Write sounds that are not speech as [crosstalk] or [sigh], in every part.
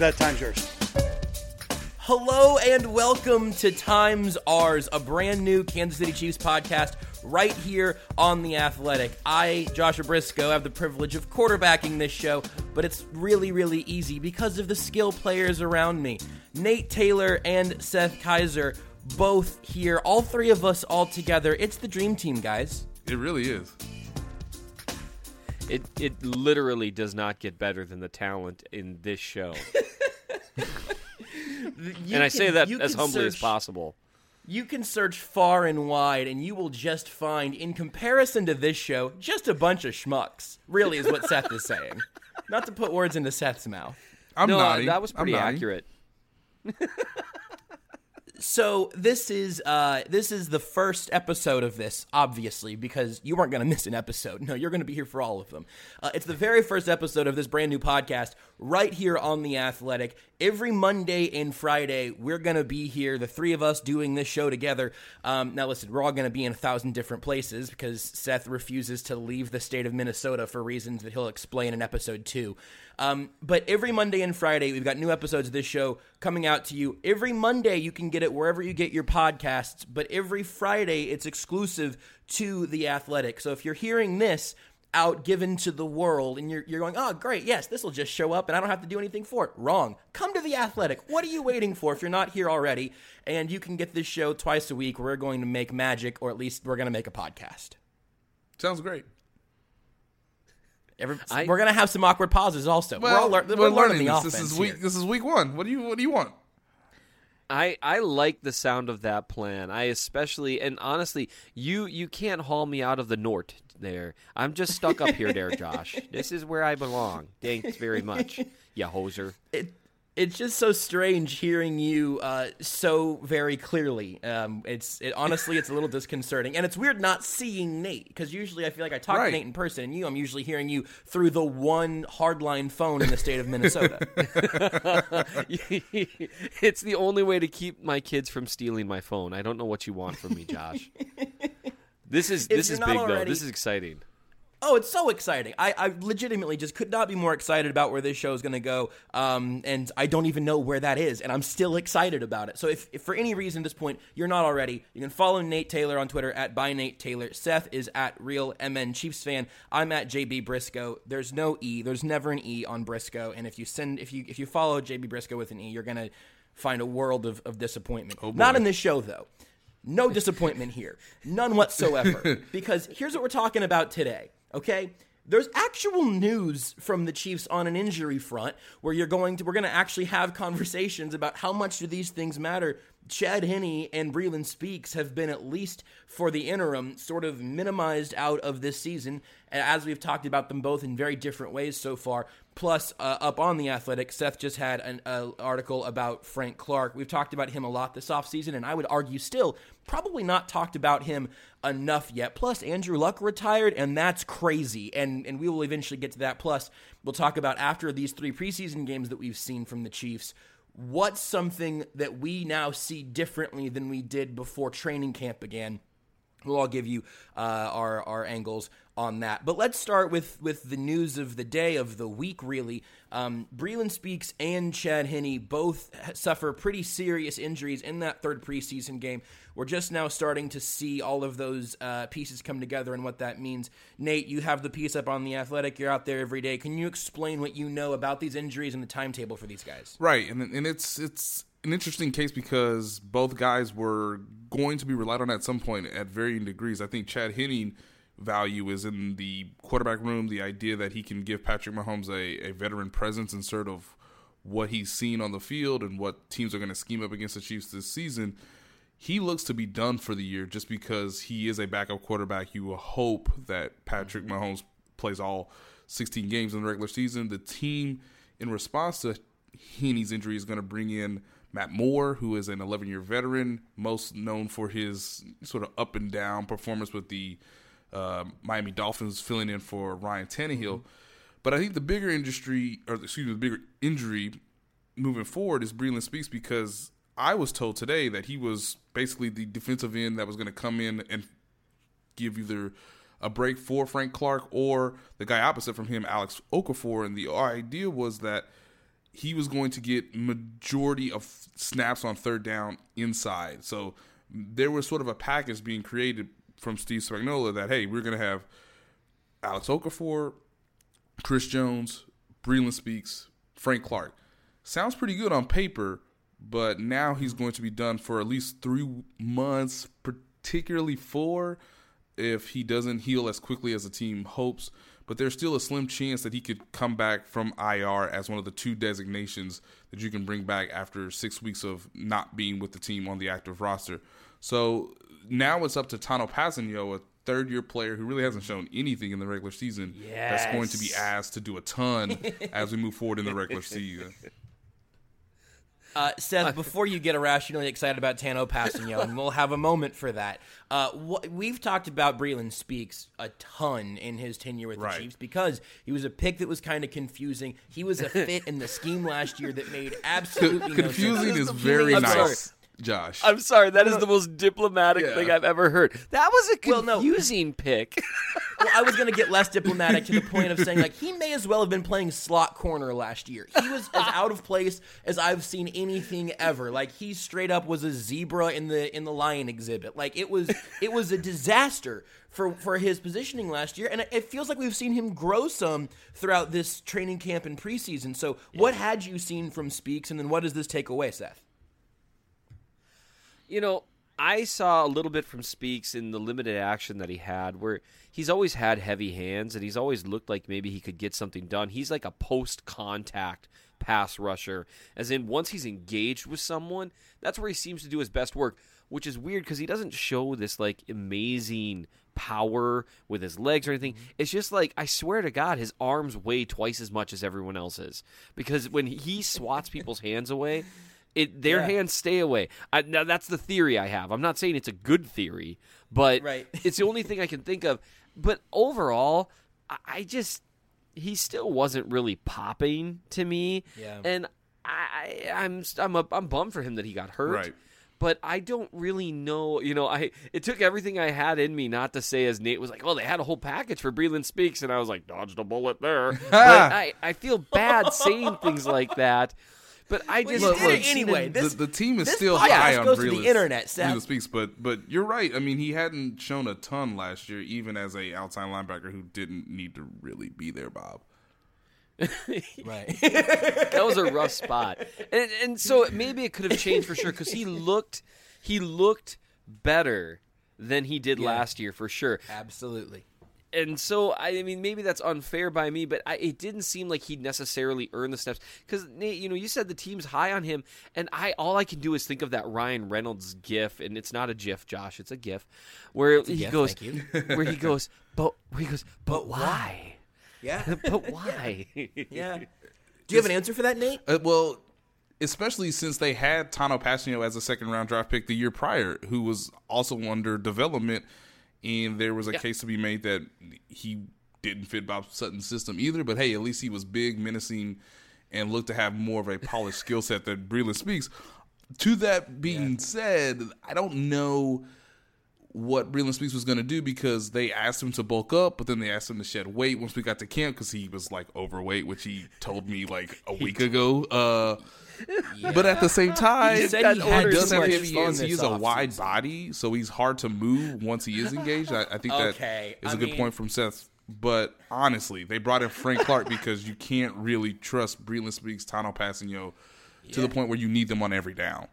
With that, time's yours. Hello and welcome to Time's Yours, a brand new Kansas City Chiefs podcast right here on The Athletic. I, Joshua Brisco, have the privilege of quarterbacking this show, but it's really, really easy because of the skill players around me. Nate Taylor and Seth Keysor, both here, all three of us all together. It's the dream team, guys. It really is. It it literally does not get better than the talent in this show. [laughs] You and I can- say that as can humbly as possible. You can search far and wide, and you will just find, in comparison to this show, just a bunch of schmucks. Really, is what Seth is saying. [laughs] Not to put words into Seth's mouth. I'm no, nodding. that was I'm pretty accurate. [laughs] So this is uh, this is the first episode of this, obviously, because you weren't going to miss an episode. [laughs] No, you're going to be here for all of them. Uh, it's the very first episode of this brand new podcast, right here on the Athletic. Every Monday and Friday, we're going to be here, the three of us doing this show together. Um, now, listen, we're all going to be in a thousand different places because Seth refuses to leave the state of Minnesota for reasons that he'll explain in episode two. Um, but every Monday and Friday, we've got new episodes of this show coming out to you. Every Monday, you can get it wherever you get your podcasts, but every Friday, it's exclusive to The Athletic. So if you're hearing this out given to the world and you're, you're going, oh, great, yes, this will just show up and I don't have to do anything for it. Wrong. Come to The Athletic. What are you waiting for if you're not here already? And you can get this show twice a week. We're going to make magic, or at least we're going to make a podcast. Sounds great. Every, I- we're going to have some awkward pauses also. we're all lear- we're, we're learning the this. offense This is week. here. This is week one. What do you What do you want? I, I like the sound of that plan. I especially and honestly, you you can't haul me out of the Nort there. I'm just stuck up here there, [laughs] Josh. This is where I belong. Thanks very much. You hoser. it it's just so strange hearing you uh, so very clearly. Um, it's it, honestly it's a little disconcerting, and it's weird not seeing Nate because usually I feel like I talk to Nate in person, and you I'm usually hearing you through the one hardline phone in the state of Minnesota. [laughs] [laughs] it's the only way to keep my kids from stealing my phone. I don't know what you want from me, Josh. [laughs] This is this is big already- though. This is exciting. Oh, it's so exciting! I, I legitimately just could not be more excited about where this show is going to go, um, and I don't even know where that is, and I'm still excited about it. So, if, if for any reason at this point you're not already, you can follow Nate Taylor on Twitter at by Nate Taylor. Seth is at Real MN Chiefs fan. I'm at JB Brisco. There's no E. There's never an E on Brisco, and if you send if you if you follow JB Briscoe with an E, you're gonna find a world of, of disappointment. not in this show though. No disappointment here. None whatsoever. [laughs] because here's what we're talking about today, okay? There's actual news from the Chiefs on an injury front where you're going to we're going to actually have conversations about how much do these things matter. Chad Henne and Breeland Speaks have been at least for the interim sort of minimized out of this season as we've talked about them both in very different ways so far. Plus, uh, up on the Athletic, Seth just had an uh, article about Frank Clark. We've talked about him a lot this offseason, and I would argue still probably not talked about him enough yet. Plus, Andrew Luck retired, and that's crazy. And and we will eventually get to that. Plus, we'll talk about after these three preseason games that we've seen from the Chiefs. What's something that we now see differently than we did before training camp began? We'll all give you uh, our our angles on that. But let's start with with the news of the day of the week. Really, um, Breeland Speaks and Chad Henne both suffer pretty serious injuries in that third preseason game. We're just now starting to see all of those uh, pieces come together and what that means. Nate, you have the piece up on the Athletic. You're out there every day. Can you explain what you know about these injuries and the timetable for these guys? Right, and and it's it's an interesting case because both guys were going to be relied on at some point at varying degrees. I think Chad Henning value is in the quarterback room, the idea that he can give Patrick Mahomes a, a veteran presence and sort of what he's seen on the field and what teams are going to scheme up against the Chiefs this season. He looks to be done for the year just because he is a backup quarterback. You hope that Patrick Mahomes plays all 16 games in the regular season. The team, in response to Henne's injury, is going to bring in Matt Moore, who is an 11 year veteran, most known for his sort of up and down performance with the uh, Miami Dolphins, filling in for Ryan Tannehill. But I think the bigger industry, or excuse me, the bigger injury moving forward is Breeland Speaks because I was told today that he was basically the defensive end that was going to come in and give either a break for Frank Clark or the guy opposite from him, Alex Okafor. And the idea was that he was going to get majority of snaps on third down inside. So there was sort of a package being created from Steve Spagnuolo that hey, we're going to have Alex Okafor, Chris Jones, Breeland Speaks, Frank Clark. Sounds pretty good on paper, but now he's going to be done for at least three months, particularly four, if he doesn't heal as quickly as the team hopes. But there's still a slim chance that he could come back from IR as one of the two designations that you can bring back after six weeks of not being with the team on the active roster. So now it's up to Tanoh Kpassagnon, a third year player who really hasn't shown anything in the regular season. That's going to be asked to do a ton as we move forward in the regular season. [laughs] Uh, Seth, before you get irrationally excited about Tanoh Kpassagnon, and we'll have a moment for that. Uh, wh- we've talked about Breeland Speaks a ton in his tenure with the Chiefs because he was a pick that was kind of confusing. He was a fit in the scheme last year that made [laughs] absolutely no Confusing is very I'm nice, Josh. I'm sorry, that is the most diplomatic Yeah. thing I've ever heard. That was a Well, no. confusing pick. [laughs] Well, I was going to get less diplomatic to the point of saying like he may as well have been playing slot corner last year. He was as [laughs] out of place as I've seen anything ever. Like he straight up was a zebra in the in the lion exhibit. Like it was it was a disaster for for his positioning last year, and it- it feels like we've seen him grow some throughout this training camp and preseason. So, what had you seen from Speaks, and then what does this take away, Seth? You know, I saw a little bit from Speaks in the limited action that he had where he's always had heavy hands and he's always looked like maybe he could get something done. He's like a post contact pass rusher, as in once he's engaged with someone, that's where he seems to do his best work, which is weird because he doesn't show this like amazing power with his legs or anything. Mm-hmm. It's just like I swear to God, his arms weigh twice as much as everyone else's because when he swats people's hands away, it their Yeah. hands stay away. I, now that's the theory I have. I'm not saying it's a good theory, but Right. [laughs] it's the only thing I can think of. But overall, I, I just he still wasn't really popping to me. Yeah. and I, I I'm I'm a, I'm bummed for him that he got hurt. Right. But I don't really know. You know, I it took everything I had in me not to say, as Nate was like, "Oh, they had a whole package for Breeland Speaks," and I was like, "Dodged a bullet there." [laughs] but I I feel bad saying things like that. But I just you did it anyway. him- This- the, the team is this still high on goes to the Breeland- internet, Seth. Breeland Speaks, but but you're right. I mean, he hadn't shown a ton last year, even as a outside linebacker who didn't need to really be there, Bob. [laughs] Right. that was a rough spot, and and so maybe it could have changed for sure because he looked he looked better than he did last year for sure. Absolutely. And so I mean maybe that's unfair by me, but I, it didn't seem like he necessarily earned the steps because Nate, you know, you said the team's high on him, and I all I can do is think of that Ryan Reynolds gif, and it's not a gif, Josh, it's a gif, where he gif, goes, where he goes, [laughs] but where he goes, but, why? Yeah. [laughs] but why? Yeah. Do you have an answer for that, Nate? Uh, well, especially since they had Tanoh Kpassagnon as a second round draft pick the year prior, who was also under development, and there was a case to be made that he didn't fit Bob Sutton's system either. But hey, at least he was big, menacing, and looked to have more of a polished skill set that Breeland speaks. To that being said, I don't know what Breeland Speaks was going to do because they asked him to bulk up, but then they asked him to shed weight once we got to camp because he was like overweight, which he told me like a week ago. Uh, But at the same time, He said he had does have much heavy fun hands. He is a wide offseason. body, so he's hard to move once he is engaged. I, I think Okay, that is I a good mean- point from Seth. But honestly, they brought in Frank Clark because you can't really trust Breeland Speaks, Tanoh Kpassagnon to the point where you need them on every down.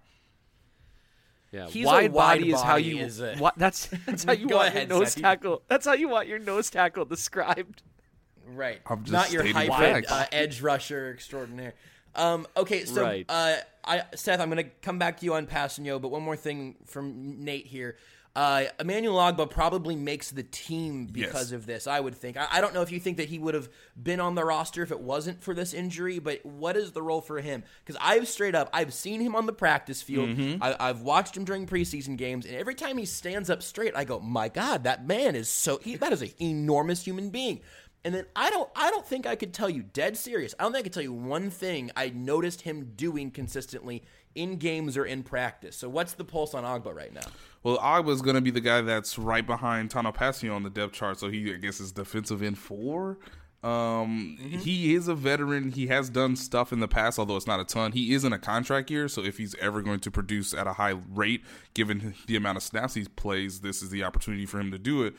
Yeah, He's a wide, wide body is how you. is a- What, that's [laughs] that's how [laughs] you want ahead, your nose Seth. tackle. That's how you want your nose tackle described. Right. I'm just Not your stating hybrid uh, edge rusher extraordinaire. Um, okay, so Right. uh, I, Seth, I'm going to come back to you on Kpassagnon, but one more thing from Nate here. Uh, Emmanuel Ogbah probably makes the team because Yes. of this. I would think. I, I don't know if you think that he would have been on the roster if it wasn't for this injury, but what is the role for him? Because I've straight up, I've seen him on the practice field. Mm-hmm. I, I've watched him during preseason games, and every time he stands up straight, I go, "My God, that man is so he, that is an enormous human being." And then I don't I don't think I could tell you dead serious. I don't think I could tell you one thing I noticed him doing consistently in games or in practice. So what's the pulse on Ogbah right now? Well, Ogbah's going to be the guy that's right behind Tanoh Kpassagnon on the depth chart, so he, I guess, is defensive end four. Um, Mm-hmm. he is a veteran. He has done stuff in the past, although it's not a ton. He is in a contract year, so if he's ever going to produce at a high rate, given the amount of snaps he plays, this is the opportunity for him to do it.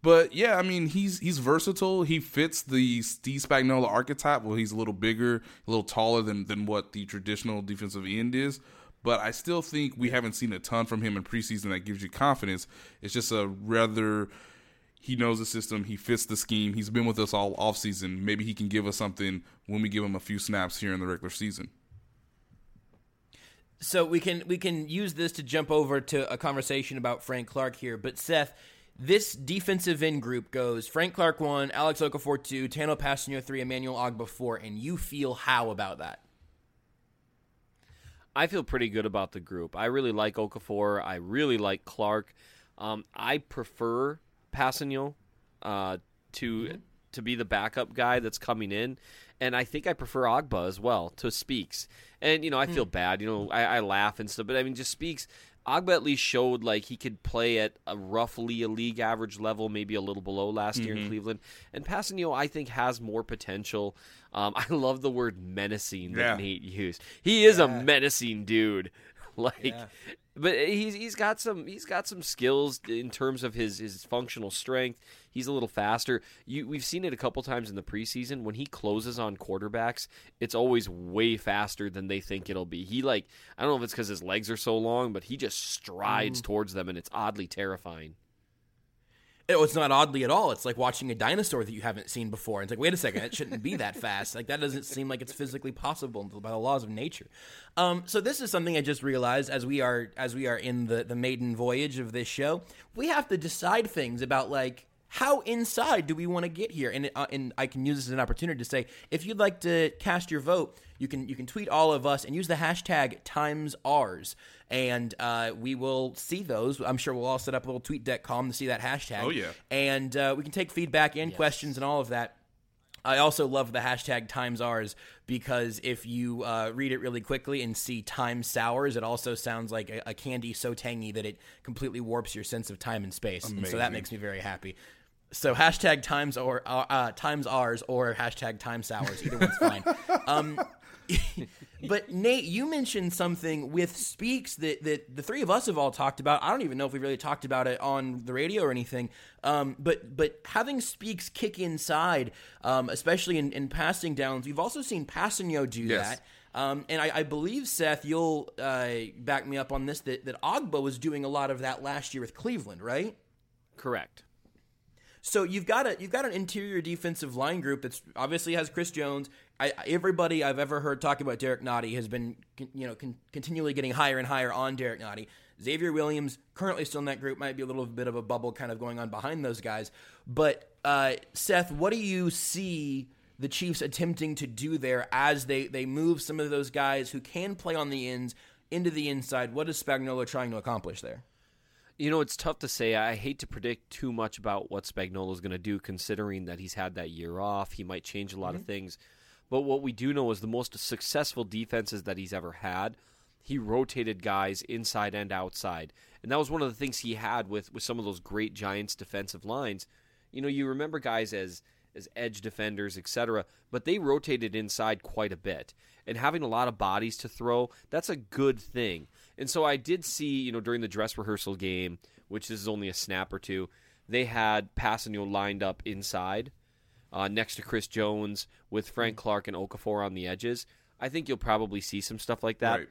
But yeah, I mean, he's he's versatile. He fits the Steve Spagnuolo archetype. Well, he's a little bigger, a little taller than than what the traditional defensive end is. But I still think we haven't seen a ton from him in preseason that gives you confidence. It's just a rather he knows the system, he fits the scheme. He's been with us all offseason. Maybe he can give us something when we give him a few snaps here in the regular season. So we can we can use this to jump over to a conversation about Frank Clark here. But Seth, this defensive end group goes Frank Clark one, Alex Okafor two, Tanoh Kpassagnon three, Emmanuel Ogbah four, and you feel how about that? I feel pretty good about the group. I really like Okafor. I really like Clark. Um, I prefer Kpassagnon uh, to to be the backup guy that's coming in, and I think I prefer Ogbah as well to Speaks. And you know, I feel bad. You know, I, I laugh and stuff, but I mean, just Speaks. Ogbah at least showed like he could play at a roughly a league average level, maybe a little below last year in Cleveland. And Kpassagnon, I think, has more potential. Um, [laughs] I love the word menacing that Yeah. Nate used. He is a menacing dude. [laughs] Like, but he's he's got some he's got some skills in terms of his his functional strength. He's a little faster. You we've seen it a couple times in the preseason when he closes on quarterbacks. It's always way faster than they think it'll be. He like I don't know if it's because his legs are so long, but he just strides towards them, and it's oddly terrifying. Oh, it's not oddly at all. It's like watching a dinosaur that you haven't seen before. It's like, wait a second, it shouldn't be that fast. Like that doesn't seem like it's physically possible by the laws of nature. Um, so this is something I just realized as we are as we are in the the maiden voyage of this show. We have to decide things about like how inside do we want to get here? And uh, and I can use this as an opportunity to say, if you'd like to cast your vote, you can you can tweet all of us and use the hashtag times ours, and uh, we will see those. I'm sure we'll all set up a little tweet deck column to see that hashtag. Oh, yeah. and uh, we can take feedback and questions and all of that. I also love the hashtag times ours because if you uh, read it really quickly and see time sours, it also sounds like a, a candy so tangy that it completely warps your sense of time and space. And so that makes me very happy. So hashtag times or uh, uh, times ours or hashtag time sours, either one's fine. [laughs] Um, [laughs] but Nate, you mentioned something with Speaks that, that the three of us have all talked about. I don't even know if we really talked about it on the radio or anything. Um, but but having Speaks kick inside, um, especially in, in passing downs, we've also seen Kpassagnon do Yes. that. Um, and I, I believe Seth, you'll uh, back me up on this that that Ogbah was doing a lot of that last year with Cleveland, right? Correct. So you've got a you've got an interior defensive line group that's obviously has Chris Jones. I, everybody I've ever heard talking about Derek Nnadi has been you know con- continually getting higher and higher on Derek Nnadi. Xavier Williams currently still in that group might be a little bit of a bubble kind of going on behind those guys. But uh, Seth, what do you see the Chiefs attempting to do there as they they move some of those guys who can play on the ends into the inside? What is Spagnuolo trying to accomplish there? You know, it's tough to say. I hate to predict too much about what Spagnuolo is going to do, considering that he's had that year off. He might change a lot of mm-hmm. things. But what we do know is the most successful defenses that he's ever had, he rotated guys inside and outside. And that was one of the things he had with, with some of those great Giants defensive lines. You know, you remember guys as as edge defenders, etc., but they rotated inside quite a bit. And having a lot of bodies to throw, that's a good thing. And so I did see, you know, during the dress rehearsal game, which is only a snap or two, they had Kpassagnon lined up inside uh, next to Chris Jones with Frank Clark and Okafor on the edges. I think you'll probably see some stuff like that. Right.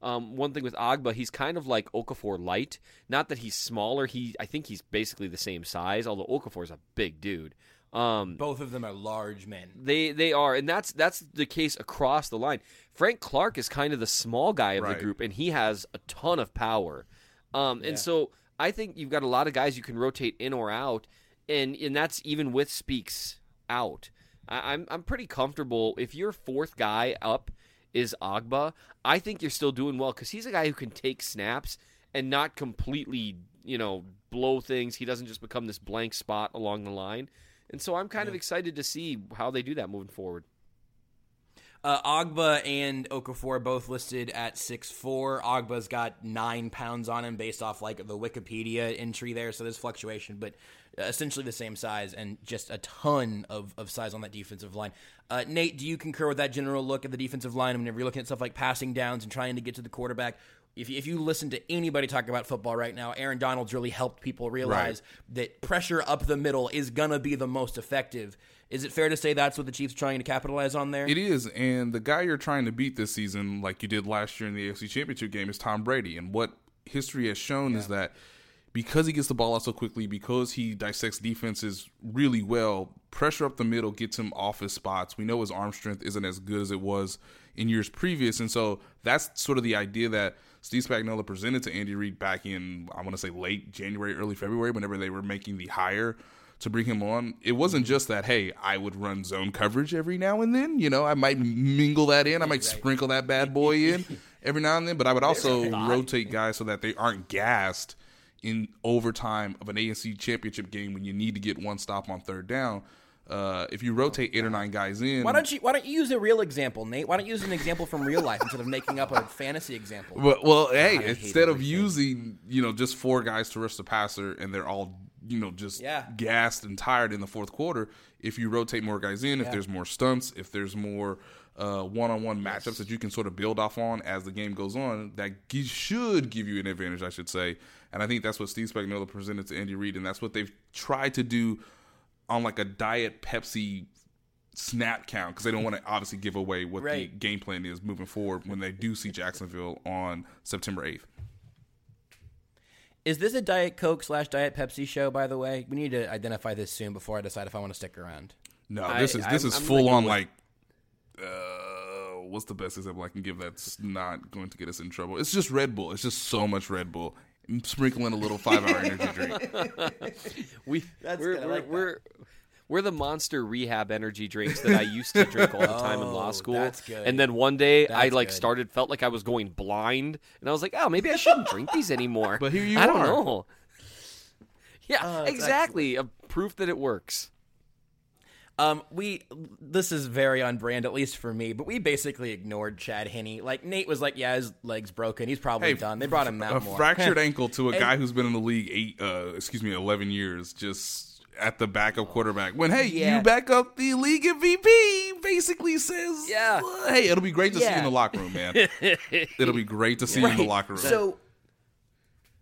Um, one thing with Ogbah, he's kind of like Okafor light. Not that he's smaller. He, I think he's basically the same size. Although Okafor's a big dude. Um, Both of them are large men. they they are, and that's that's the case across the line. Frank Clark is kind of the small guy of Right. the group, and he has a ton of power. Um, and so I think you've got a lot of guys you can rotate in or out, and and that's even with Speaks out. I, I'm I'm pretty comfortable if your fourth guy up is Ogbah. I think you're still doing well because he's a guy who can take snaps and not completely you know blow things. He doesn't just become this blank spot along the line. And so I'm kind of excited to see how they do that moving forward. Uh, Ogbah and Okafor both listed at six four. Ogbah's got nine pounds on him based off like the Wikipedia entry there, so there's fluctuation, but uh, essentially the same size and just a ton of, of size on that defensive line. Uh, Nate, do you concur with that general look at the defensive line whenever you're looking at stuff like passing downs and trying to get to the quarterback? If, if you listen to anybody talk about football right now, Aaron Donald's really helped people realize right. that pressure up the middle is going to be the most effective. Is it fair to say that's what the Chiefs are trying to capitalize on there? It is, and the guy you're trying to beat this season, like you did last year in the AFC Championship game, is Tom Brady. And what history has shown yeah. is that because he gets the ball out so quickly, because he dissects defenses really well, pressure up the middle gets him off his spots. We know his arm strength isn't as good as it was in years previous, and so that's sort of the idea that Steve Spagnuolo presented to Andy Reid back in I want to say late January, early February, whenever they were making the hire to bring him on, it wasn't just that, hey, I would run zone coverage every now and then. You know, I might mingle that in. I might sprinkle that bad boy in [laughs] every now and then, but I would also rotate guys so that they aren't gassed in overtime of an AFC championship game when you need to get one stop on third down. Uh, if you rotate eight or nine guys in, why don't you why don't you use a real example, Nate? Why don't you use an example from real life instead of making up a fantasy example? Well, well hey, God, instead of using you know just four guys to rush the passer and they're all you know just yeah. gassed and tired in the fourth quarter. If you rotate more guys in, yeah. if there's more stunts, if there's more uh, one-on-one matchups that you can sort of build off on as the game goes on, that should give you an advantage, I should say. And I think that's what Steve Spagnuolo presented to Andy Reid, and that's what they've tried to do on like a diet Pepsi snap count because they don't want to obviously give away what right. the game plan is moving forward when they do see Jacksonville on September eighth. Is this a Diet Coke slash Diet Pepsi show? By the way, we need to identify this soon before I decide if I want to stick around. No, this I, is this I'm, is I'm full on like. Uh, what's the best example I can give that's not going to get us in trouble? It's just Red Bull. It's just so much Red Bull. Sprinkling a little five hour energy drink. [laughs] we that's we're, we're, like we're we're the monster rehab energy drinks that I used to drink all the time in law oh, school. That's good. And then one day that's I like good. started felt like I was going blind, and I was like, oh, maybe I shouldn't drink these anymore. But here you I are. don't know. Yeah, uh, exactly. A proof that it works. Um, we this is very on brand, at least for me. But we basically ignored Chad Henne. Like Nate was like, "Yeah, his leg's broken. He's probably hey, done." They brought him out a more. fractured [laughs] ankle to a and, guy who's been in the league eight, uh, excuse me, eleven years. Just at the backup quarterback. When hey, yeah. you back up the league MVP, basically says, yeah, hey, it'll be great to yeah. see you in the locker room, man. [laughs] it'll be great to see right. you in the locker room. So,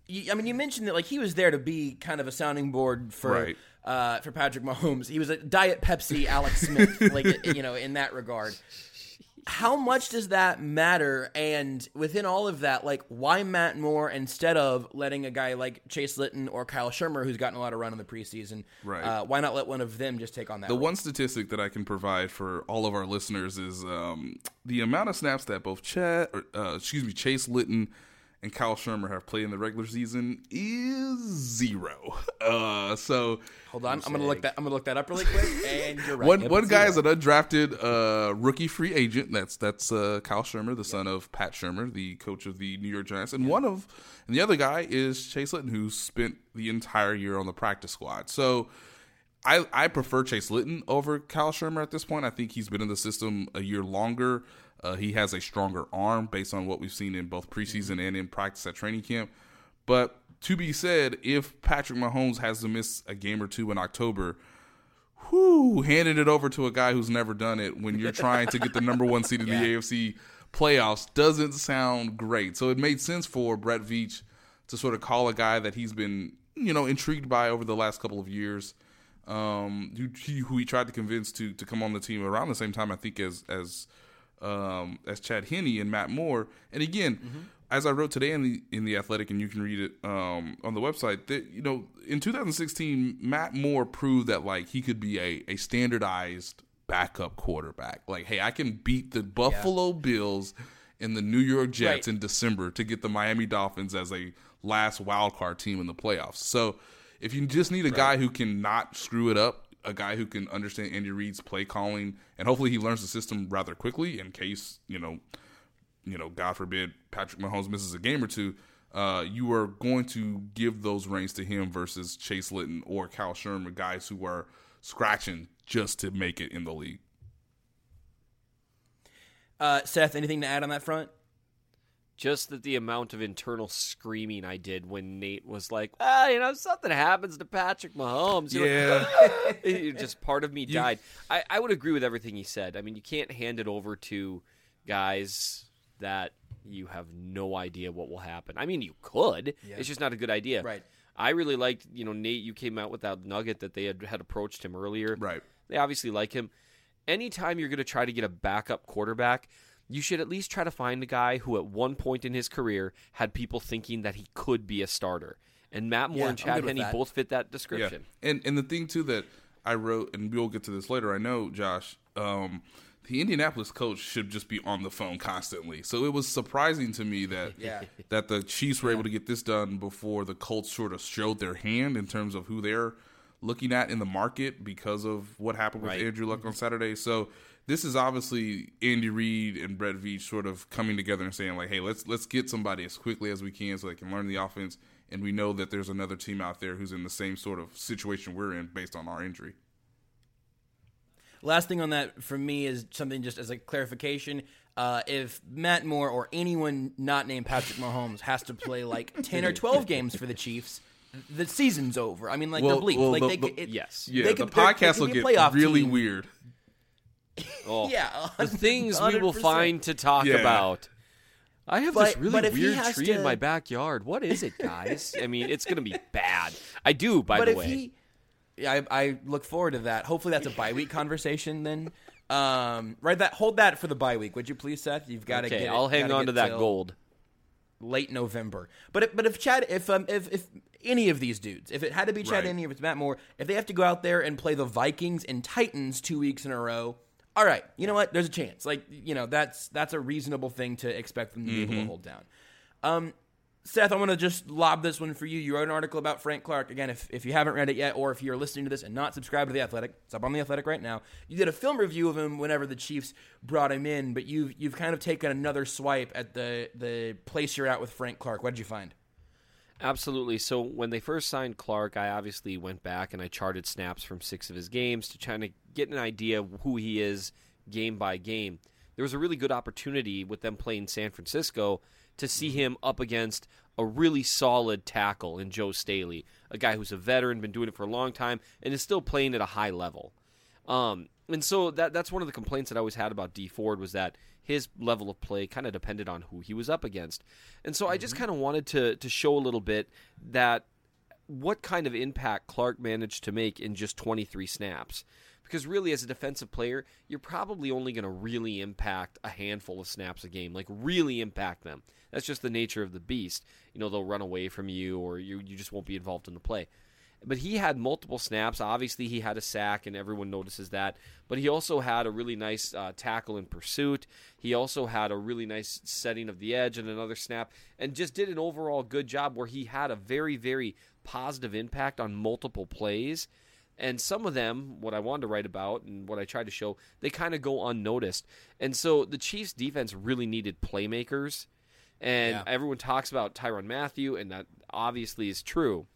I mean, you mentioned that like he was there to be kind of a sounding board for. Right. Uh, for Patrick Mahomes, he was a Diet Pepsi Alex Smith, [laughs] like you know, in that regard how much does that matter? And within all of that, like, why Matt Moore instead of letting a guy like Chase Litton or Kyle Shurmur, who's gotten a lot of run in the preseason, right? Uh, why not let one of them just take on that? The role? one statistic that I can provide for all of our listeners is um, the amount of snaps that both Chad, or, uh, excuse me, Chase Litton and Kyle Shurmur have played in the regular season is zero. Uh, so hold on, I'm gonna look that. I'm gonna look that up really quick. [laughs] And you're right. One yep, one guy zero. is an undrafted uh, rookie free agent. That's that's uh, Kyle Shurmur, the son of Pat Shurmur, the coach of the New York Giants, and one of and the other guy is Chase Litton, who spent the entire year on the practice squad. So. I, I prefer Chase Litton over Kyle Shurmur at this point. I think he's been in the system a year longer. Uh, he has a stronger arm based on what we've seen in both preseason and in practice at training camp. But to be said, if Patrick Mahomes has to miss a game or two in October, whoo, handing it over to a guy who's never done it when you're trying to get the number one seed in [laughs] yeah. the AFC playoffs doesn't sound great. So it made sense for Brett Veach to sort of call a guy that he's been, you know, intrigued by over the last couple of years. Um, who he, who he tried to convince to to come on the team around the same time, I think, as as um, as Chad Henne and Matt Moore. And again, mm-hmm. as I wrote today in the in the Athletic, and you can read it um, on the website, that you know, in 2016, Matt Moore proved that like he could be a a standardized backup quarterback. Like, hey, I can beat the Buffalo yeah. Bills and the New York Jets right. in December to get the Miami Dolphins as a last wild card team in the playoffs. So if you just need a right. guy who can not screw it up a guy who can understand Andy Reid's play calling, and hopefully he learns the system rather quickly in case you know, you know, God forbid Patrick Mahomes misses a game or two. Uh, you are going to give those reins to him versus Chase Litton or Kyle Shurmur, guys who are scratching just to make it in the league. Uh, Seth, anything to add on that front? Just that the amount of internal screaming I did when Nate was like, ah, you know, something happens to Patrick Mahomes. You Yeah. [laughs] just part of me died. I, I would agree with everything he said. I mean, you can't hand it over to guys that you have no idea what will happen. I mean, you could. It's just not a good idea. Right. I really liked, you know, Nate. You came out with that nugget that they had had approached him earlier. Right. They obviously like him. Anytime you're going to try to get a backup quarterback, you should at least try to find a guy who, at one point in his career, had people thinking that he could be a starter. And Matt Moore Yeah, and Chad good with Henne both fit that Yeah. description. And and the thing too that I wrote, and we'll get to this later. I know, Josh. Um, the Indianapolis coach should just be on the phone constantly. So it was surprising to me that [laughs] Yeah. [laughs] that the Chiefs were able to get this done before the Colts sort of showed their hand in terms of who they're looking at in the market because of what happened with Right. Andrew Luck on Saturday. So this is obviously Andy Reid and Brett Veach sort of coming together and saying like, "Hey, let's let's get somebody as quickly as we can so they can learn the offense." And we know that there's another team out there who's in the same sort of situation we're in based on our injury. Last thing on that for me is something just as a clarification. Uh, if Matt Moore or anyone not named Patrick Mahomes has to play like [laughs] ten or twelve games for the Chiefs, the season's over. I mean, like Well, they're bleep. well, like the- they the- could, it, Yes. Yeah, they the could- they're- they podcast will get really team. weird. [laughs] Oh, Yeah, the things we will 100%. find to talk Yeah. about. I have this But- really but if he weird has tree to- in my backyard. What is it, guys? [laughs] I mean, it's going to be bad. I do, by but the if way. he, yeah, I, I look forward to that. Hopefully, that's a bye week conversation. Then, um, right? That hold that for the bye week, would you please, Seth? You've got to okay, get. it- I'll hang gotta on get to that till gold. late November. But if, but if Chad, if um, if if any of these dudes, if it had to be Chad, Right. any if it's Matt Moore, if they have to go out there and play the Vikings and Titans two weeks in a row. All right, you know what? There's a chance. Like you know, that's that's a reasonable thing to expect them to be able to hold down. Um, Seth, I'm going to just lob this one for you. You wrote an article about Frank Clark. Again, if, if you haven't read it yet, or if you're listening to this and not subscribed to The Athletic, it's up on The Athletic right now. You did a film review of him whenever the Chiefs brought him in, but you've, you've kind of taken another swipe at the, the place you're at with Frank Clark. What did you find? Absolutely. So when they first signed Clark, I obviously went back and I charted snaps from six of his games to try to get an idea of who he is game by game. There was a really good opportunity with them playing San Francisco to see him up against a really solid tackle in Joe Staley, a guy who's a veteran, been doing it for a long time, and is still playing at a high level. Um, and so that that's one of the complaints that I always had about Dee Ford was that his level of play kind of depended on who he was up against. And so I just mm-hmm. kind of wanted to to show a little bit that what kind of impact Clark managed to make in just 23 snaps. Because really, as a defensive player, you're probably only going to really impact a handful of snaps a game, like really impact them. That's just the nature of the beast. You know, they'll run away from you, or you you just won't be involved in the play. But he had multiple snaps. Obviously, he had a sack, and everyone notices that. But he also had a really nice uh, tackle in pursuit. He also had a really nice setting of the edge and another snap, and just did an overall good job where he had a very, very positive impact on multiple plays. And some of them, what I wanted to write about and what I tried to show, they kind of go unnoticed. And so the Chiefs' defense really needed playmakers. And Yeah. everyone talks about Tyrann Mathieu, and that obviously is true.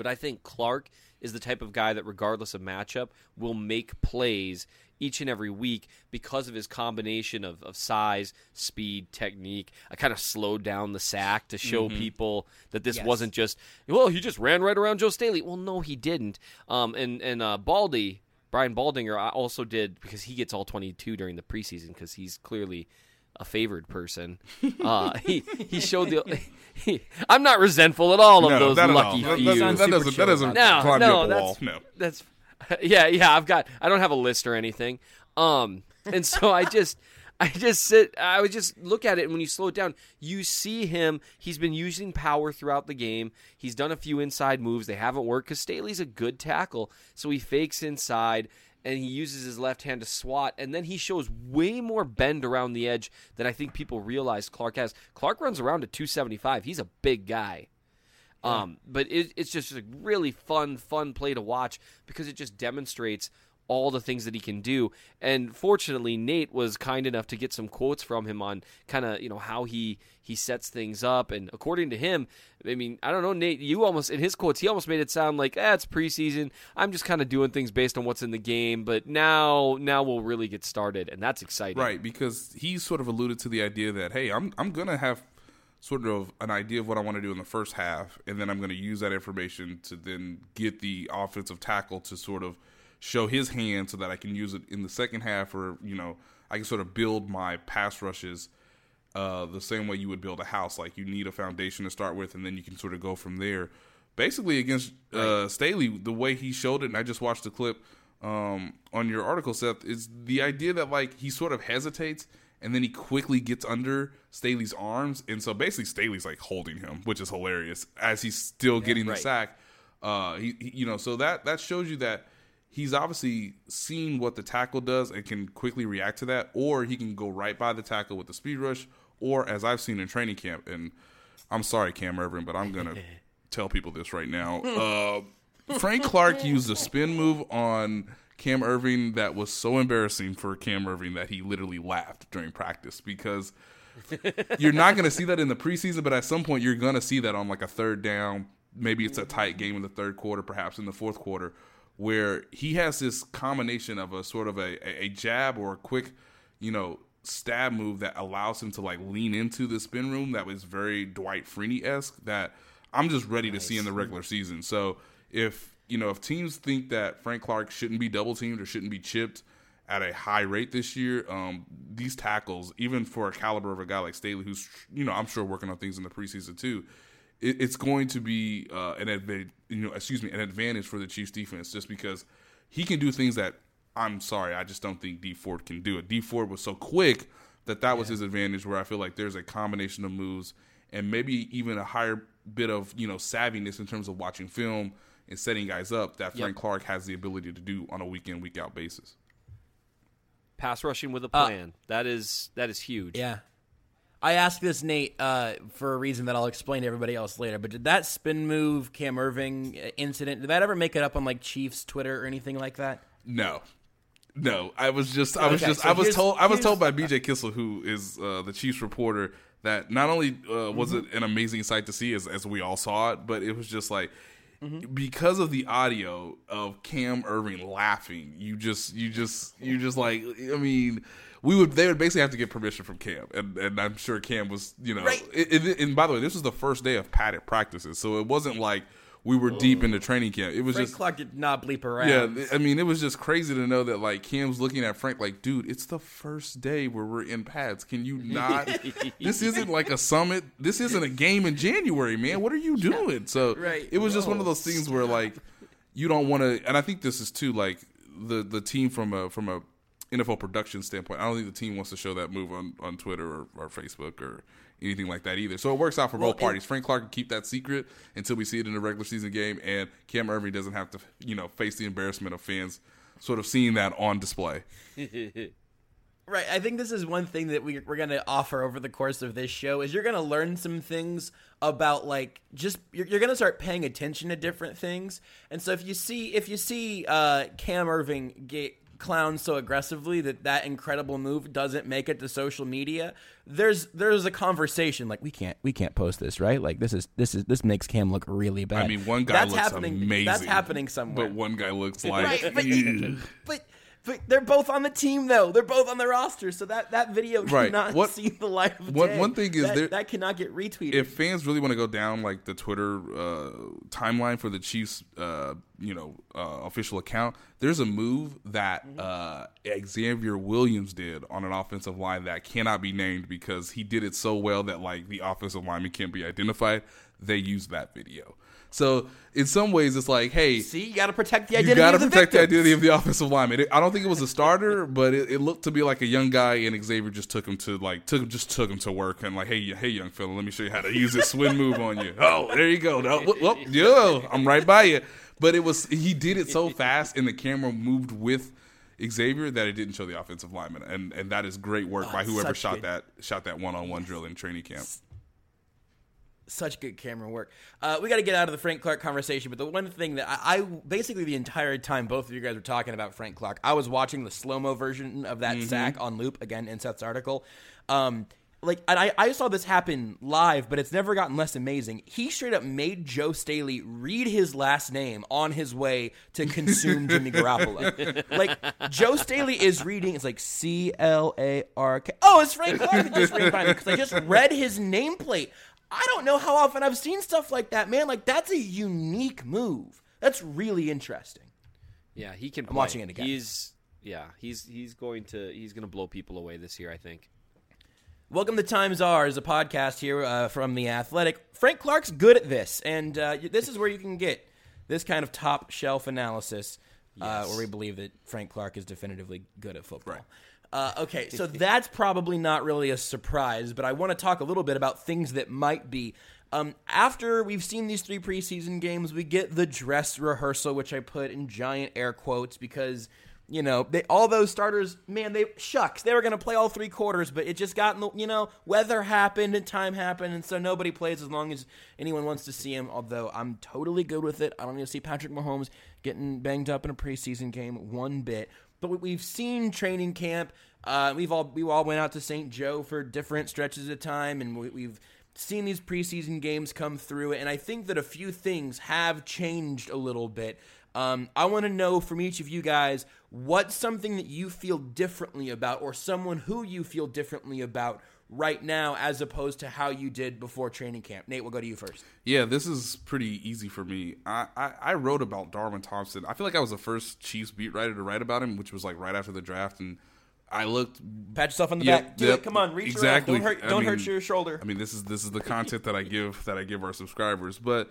But I think Clark is the type of guy that, regardless of matchup, will make plays each and every week because of his combination of, of size, speed, technique. I kind of slowed down the sack to show people that this Yes. wasn't just, well, he just ran right around Joe Staley. Well, no, he didn't. Um, and and uh, Baldy, Brian Baldinger, I also did because he gets all 22 during the preseason because he's clearly a favored person. Uh, he he showed the. He, I'm not resentful at all of No, those not at all. lucky That- few. that, that doesn't that doesn't No, climb no, you up a that's wall. No. that's [laughs] yeah, yeah. I've got I don't have a list or anything. Um, and so I just I just sit. I would just look at it, and when you slow it down, you see him. He's been using power throughout the game. He's done a few inside moves. They haven't worked because Staley's a good tackle, so he fakes inside. And he uses his left hand to swat, and then he shows way more bend around the edge than I think people realize Clark has. Clark runs around at 275. He's a big guy. Um, but it, it's just a really fun, fun play to watch because it just demonstrates all the things that he can do. And fortunately, Nate was kind enough to get some quotes from him on kind of you know how he he sets things up. And according to him, I mean, I don't know, Nate, you almost in his quotes, he almost made it sound like, eh, it's preseason. I'm just kind of doing things based on what's in the game, but now now we'll really get started, and that's exciting. Right, because he sort of alluded to the idea that hey, I'm I'm gonna have sort of an idea of what I want to do in the first half, and then I'm going to use that information to then get the offensive tackle to sort of show his hand so that I can use it in the second half, or you know, I can sort of build my pass rushes uh, the same way you would build a house. Like you need a foundation to start with, and then you can sort of go from there. Basically, against uh, Staley, the way he showed it, and I just watched the clip um, on your article, Seth, is the idea that like he sort of hesitates and then he quickly gets under Staley's arms, and so basically Staley's like holding him, which is hilarious as he's still getting right. the sack. Uh, he, he, you know, so that that shows you that he's obviously seen what the tackle does and can quickly react to that, or he can go right by the tackle with the speed rush, or as I've seen in training camp, and I'm sorry, Cam Erving, but I'm gonna [laughs] tell people this right now. [laughs] Uh, Frank Clark used a spin move on Cam Erving that was so embarrassing for Cam Erving that he literally laughed during practice because you're not going to see that in the preseason, but at some point you're going to see that on like a third down. Maybe it's a tight game in the third quarter, perhaps in the fourth quarter, where he has this combination of a sort of a, a jab or a quick, you know, stab move that allows him to like lean into the spin room that was very Dwight Freeney esque that I'm just ready to see in the regular season. So if you know if teams think that Frank Clark shouldn't be double teamed or shouldn't be chipped at a high rate this year, um, these tackles, even for a caliber of a guy like Staley, who's you know I'm sure working on things in the preseason too, it, it's going to be uh, an advantage, you know, excuse me, an advantage for the Chiefs defense just because he can do things that I'm sorry, I just don't think Dee Ford can do it. Dee Ford was so quick that that was his advantage. Where I feel like there's a combination of moves and maybe even a higher bit of you know savviness in terms of watching film and setting guys up that Frank Clark has the ability to do on a week in week out basis. Pass rushing with a plan. that is that is huge. Yeah. I asked this Nate uh, for a reason that I'll explain to everybody else later. But did that spin move Cam Erving uh, incident? Did that ever make it up on like Chiefs Twitter or anything like that? No. No, I was just I was Okay, just so I was told I was told by BJ Kissel, who is uh, the Chiefs reporter, that not only uh, was Mm-hmm. it an amazing sight to see as as we all saw it, but it was just like Mm-hmm. because of the audio of Cam Erving laughing, you just you just you just like I mean. We would. They would basically have to get permission from Cam, and, and I'm sure Cam was, you know. Right. it- it- and by the way, this was the first day of padded practices, so it wasn't like we were deep into training camp. It was Frank just Clark did not bleep around. yeah, I mean, it was just crazy to know that like Cam's looking at Frank like, dude, it's the first day where we're in pads. Can you not? [laughs] this isn't like a summit. This isn't a game in January, man. What are you doing? So Right. it was just one of those oh, things where like you don't want to. And I think this is too like the the team from a from a NFL production standpoint. I don't think the team wants to show that move on on Twitter or, or Facebook or anything like that either. So it works out for both parties. Frank Clark can keep that secret until we see it in a regular season game, and Cam Erving doesn't have to, you know, face the embarrassment of fans sort of seeing that on display. [laughs] Right. I think this is one thing that we, we're going to offer over the course of this show is you're going to learn some things about like just you're, you're going to start paying attention to different things. And so if you see if you see uh, Cam Erving get clowned so aggressively that that incredible move doesn't make it to social media, there's there's a conversation like we can't we can't post this right like this is this is this makes Cam look really bad. I mean, one guy that's looks happening, amazing. That's happening somewhere. But one guy looks like. Right, but, but but they're both on the team though. They're both on the roster, so that that video Right. cannot [laughs] What- see the light of one- day. one thing is that, there- that cannot get retweeted. if fans really want to go down like the Twitter uh, timeline for the Chiefs, uh, you know, uh, official account, there's a move that uh, Xavier Williams did on an offensive line that cannot be named because he did it so well that like the offensive lineman can't be identified. They used that video. So in some ways, it's like, hey, see, you got to protect the identity. you got to of the protect the identity of the offensive lineman. It, I don't think it was a starter, [laughs] but it, it looked to be like a young guy, and Xavier just took him to like took just took him to work and like, hey, hey, young fella, let me show you how to use this swing move on you. [laughs] Oh, there you go. No, whoop, whoop, yo, I'm right by you. But it was he did it so fast, and the camera moved with. Xavier, that it didn't show the offensive lineman, and and that is great work by oh, whoever shot good- that shot that one on one drill in training camp. Such good camera work. Uh, we got to get out of the Frank Clark conversation, but the one thing that I, I, basically the entire time both of you guys were talking about Frank Clark, I was watching the slow mo version of that sack on loop again in Seth's article. Um, like and I, I saw this happen live, but it's never gotten less amazing. He straight up made Joe Staley read his last name on his way to consume [laughs] Jimmy Garoppolo. like Joe Staley is reading, it's like C L A R K. Oh, it's Frank Clark that just ran by me because I just read his nameplate. I don't know how often I've seen stuff like that, man. Like that's a unique move. That's really interesting. Yeah, he can. I'm watching it again. He's yeah, he's he's going to he's going to blow people away this year. I think. Welcome to Time's Yours, is a podcast here uh, from the Athletic. Frank Clark's good at this, and uh, this is where you can get this kind of top shelf analysis, uh, Yes. where we believe that Frank Clark is definitively good at football. Uh, okay, so [laughs] that's probably not really a surprise, but I want to talk a little bit about things that might be. Um, after we've seen these three preseason games, we get the dress rehearsal, which I put in giant air quotes because you know they, all those starters, man, they shucks, they were going to play all three quarters, but it just got in the you know weather happened and time happened, and so nobody plays as long as anyone wants to see him. Although I'm totally good with it, I don't need to see Patrick Mahomes getting banged up in a preseason game one bit. But we- we've seen training camp. Uh, we've all we all went out to St. Joe for different stretches of time, and we, we've seen these preseason games come through. And I think that a few things have changed a little bit. Um, I want to know from each of you guys what's something that you feel differently about, or someone who you feel differently about right now, as opposed to how you did before training camp. Nate, we'll go to you first. Yeah, this is pretty easy for me. I, I, I wrote about Darwin Thompson. I feel like I was the first Chiefs beat writer to write about him, which was like right after the draft, and I looked. Pat yourself on the Yep, back. Do yep, it. Come on, reach exactly. around. Don't hurt. Don't mean- hurt your shoulder. I mean, this is this is the content that I give that I give our subscribers. But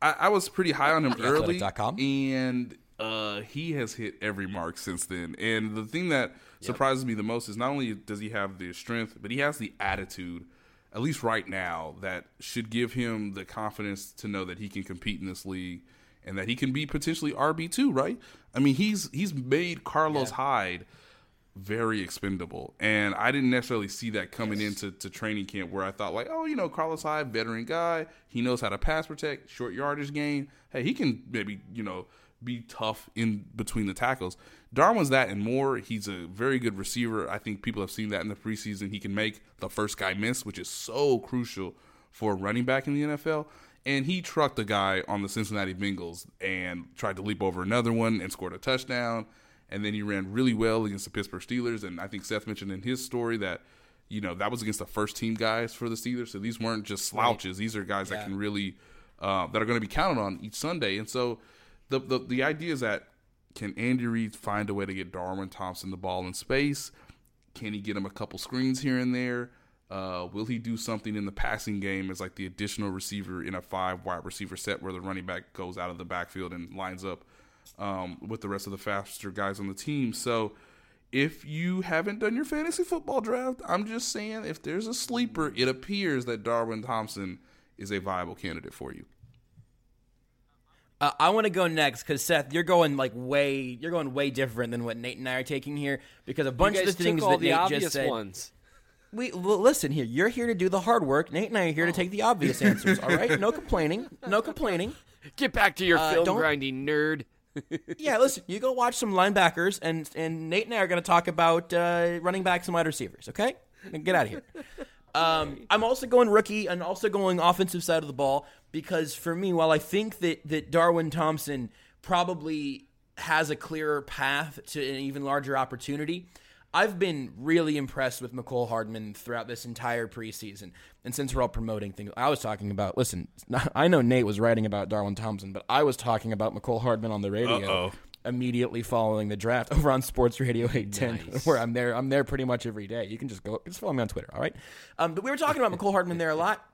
I, I was pretty high on him early, and uh, he has hit every mark since then. And the thing that surprises me the most is not only does he have the strength, but he has the attitude. At least right now, that should give him the confidence to know that he can compete in this league and that he can be potentially RB two. Right? I mean, he's he's made Carlos Yeah. Hyde very expendable. And I didn't necessarily see that coming into to training camp where I thought like, oh, you know, Carlos Hyde, veteran guy, he knows how to pass protect, short yardage game. Hey, he can maybe, you know, be tough in between the tackles. Darwin's that and more. He's a very good receiver. I think people have seen that in the preseason. He can make the first guy miss, which is so crucial for a running back in the NFL. And he trucked a guy on the Cincinnati Bengals and tried to leap over another one and scored a touchdown and then he ran really well against the Pittsburgh Steelers. And I think Seth mentioned in his story that you know that was against the first team guys for the Steelers, so these weren't just slouches. These are guys that can really uh, that are going to be counted on each Sunday. And so the, the the idea is that can Andy Reid find a way to get Darwin Thompson the ball in space? Can he get him a couple screens here and there? Uh, will he do something in the passing game as like the additional receiver in a five wide receiver set where the running back goes out of the backfield and lines up um, with the rest of the faster guys on the team? So if you haven't done your fantasy football draft, I'm just saying if there's a sleeper, it appears that Darwin Thompson is a viable candidate for you. Uh, I want to go next because Seth, you're going like way, you're going way different than what Nate and I are taking here because a bunch of the things that the Nate just said. ones. We l- listen here. You're here to do the hard work. Nate and I are here to take the obvious answers. All right, no complaining, no complaining. [laughs] Get back to your Uh, film grinding, nerd. [laughs] Yeah, listen. You go watch some linebackers, and and Nate and I are going to talk about uh, running backs and wide receivers. Okay, get out of here. Um, I'm also going rookie and also going offensive side of the ball because for me, while I think that that Darwin Thompson probably has a clearer path to an even larger opportunity, I've been really impressed with Mecole Hardman throughout this entire preseason. And since we're all promoting things, I was talking about. Listen, [laughs] I know Nate was writing about Darwin Thompson, but I was talking about Mecole Hardman on the radio Uh-oh. Immediately following the draft over on Sports Radio 810, where I'm there. I'm there pretty much every day. You can just go, just follow me on Twitter, all right? Um, but we were talking about Mecole Hardman there a lot,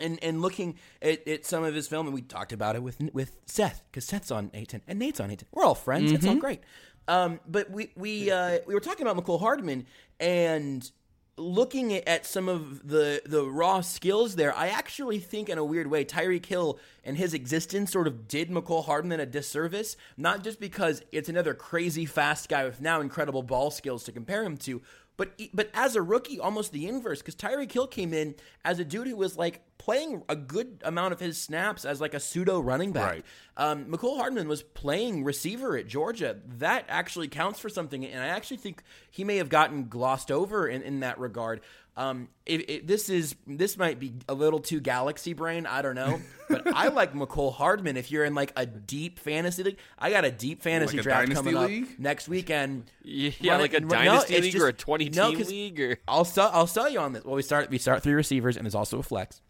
and and looking at, at some of his film, and we talked about it with with Seth because Seth's on 810 and Nate's on 810. We're all friends. It's all great. Um, but we we uh, we were talking about Mecole Hardman and looking at, some of the the raw skills there, I actually think in a weird way Tyreek Hill and his existence sort of did Mecole Hardman a disservice. Not just because it's another crazy fast guy with now incredible ball skills to compare him to, but but as a rookie, almost the inverse. Because Tyreek Hill came in as a dude who was like playing a good amount of his snaps as like a pseudo running back. Right. Um, Mecole Hardman was playing receiver at Georgia. That actually counts for something, and I actually think he may have gotten glossed over in, in that regard. Um, it, it, this is this might be a little too galaxy brain. I don't know, [laughs] but I like Mecole Hardman. If you're in like a deep fantasy league, I got a deep fantasy Like draft coming league? up next weekend. Yeah, Run like a no, dynasty it's league just- or a twenty team no, league or I'll sell. I'll sell you on this. Well, we start. We start three receivers, and there's also a flex,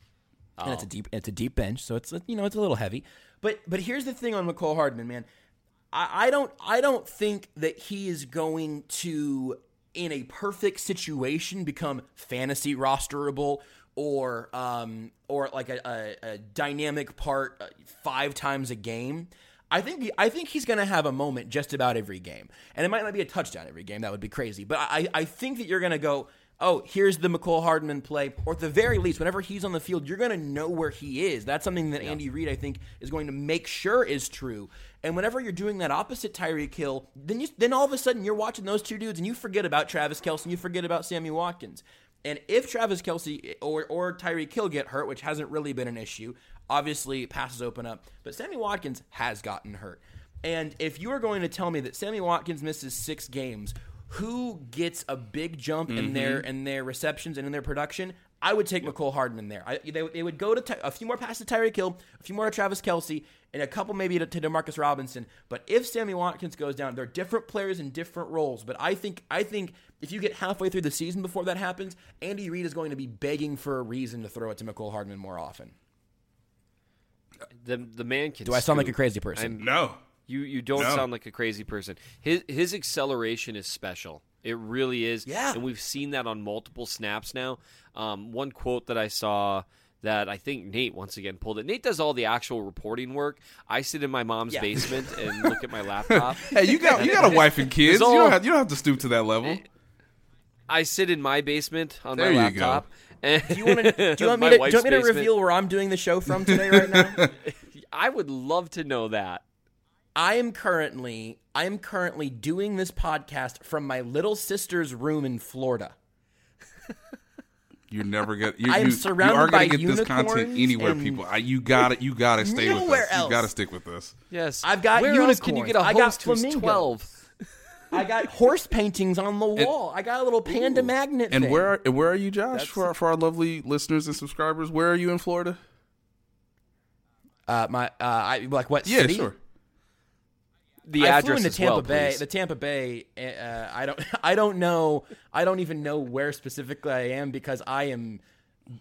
and Oh. it's a deep. It's a deep bench, so it's you know it's a little heavy. But but here's the thing on Mecole Hardman, man. I, I don't I don't think that he is going to in a perfect situation become fantasy rosterable or um or like a, a, a dynamic part uh, five times a game. I think I think he's going to have a moment just about every game, and it might not be a touchdown every game. That would be crazy, but I I think that you're going to go. Oh, here's the Mecole Hardman play, or at the very least, whenever he's on the field, you're going to know where he is. That's something that Andy Reid, I think, is going to make sure is true. And whenever you're doing that opposite Tyreek Hill, then you then all of a sudden you're watching those two dudes, and you forget about Travis Kelce, you forget about Sammy Watkins. And if Travis Kelce or or Tyreek Hill get hurt, which hasn't really been an issue, obviously passes open up. But Sammy Watkins has gotten hurt. And if you are going to tell me that Sammy Watkins misses six games, who gets a big jump in mm-hmm. their in their receptions and in their production? I would take Mecole Hardman there. I, they, they would go to Ty, a few more passes to Tyreek Hill, a few more to Travis Kelce, and a couple maybe to, to Demarcus Robinson. But if Sammy Watkins goes down, they're different players in different roles. But I think I think if you get halfway through the season before that happens, Andy Reid is going to be begging for a reason to throw it to Mecole Hardman more often. the the man can. Do I sound like a crazy person? I'm- No. You you don't No. sound like a crazy person. His his acceleration is special. It really is. Yeah. And we've seen that on multiple snaps now. Um, one quote that I saw that I think Nate once again pulled it. Nate does all the actual reporting work. I sit in my mom's Yeah. basement [laughs] and look at my laptop. [laughs] Hey, you got you got a wife and kids. You don't have you don't have to stoop to that level. I sit in my basement on There my you go. laptop. And Do you [laughs] want to? Do you want me to? Do you want me to basement. reveal where I'm doing the show from today? Right now, I would love to know that. I am currently I am currently doing this podcast from my little sister's room in Florida. You're never gonna. You, I am you, surrounded you are gonna by get this content anywhere, people. I, you got to You got to stay with nowhere us. You got to stick with us. Yes, I've got Where else can you get a unicorns. I got flamingos. twelve? I got horse paintings on the wall. I got a little panda magnet. And thing. where are, where are you, Josh? For our, for our lovely listeners and subscribers, where are you in Florida? Uh, my uh, I like what Yeah, city? sure. The I address flew into Tampa well, Bay. please. The Tampa Bay. Uh, I don't. [laughs] I don't know. I don't even know where specifically I am because I am.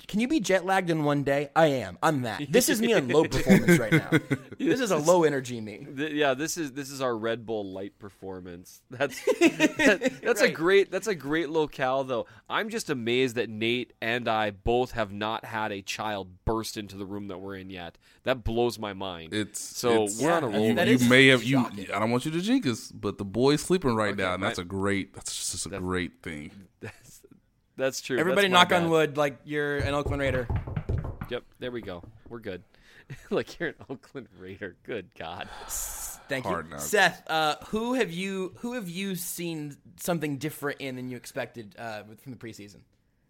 Can you be jet lagged in one day? I am. I'm that. [laughs] This is me on low performance right now. [laughs] This is a low energy me. Th- yeah, this is this is our Red Bull light performance. [laughs] That's that- that's a great that's a great locale though. I'm just amazed that Nate and I both have not had a child burst into the room that we're in yet. That blows my mind. It's so it's- we're on a roll. You, you may have you. I don't want you to jinx us, but the boy's sleeping right Okay, now, and my- that's a great. That's just a great thing. That's, that's true. Everybody, That's knock on wood, like you're an Oakland Raider. Yep, there we go. We're good. [laughs] like you're an Oakland Raider. Good God. Thank Hard you, knocks. Seth. Uh, who have you who have you seen something different in than you expected uh, from the preseason?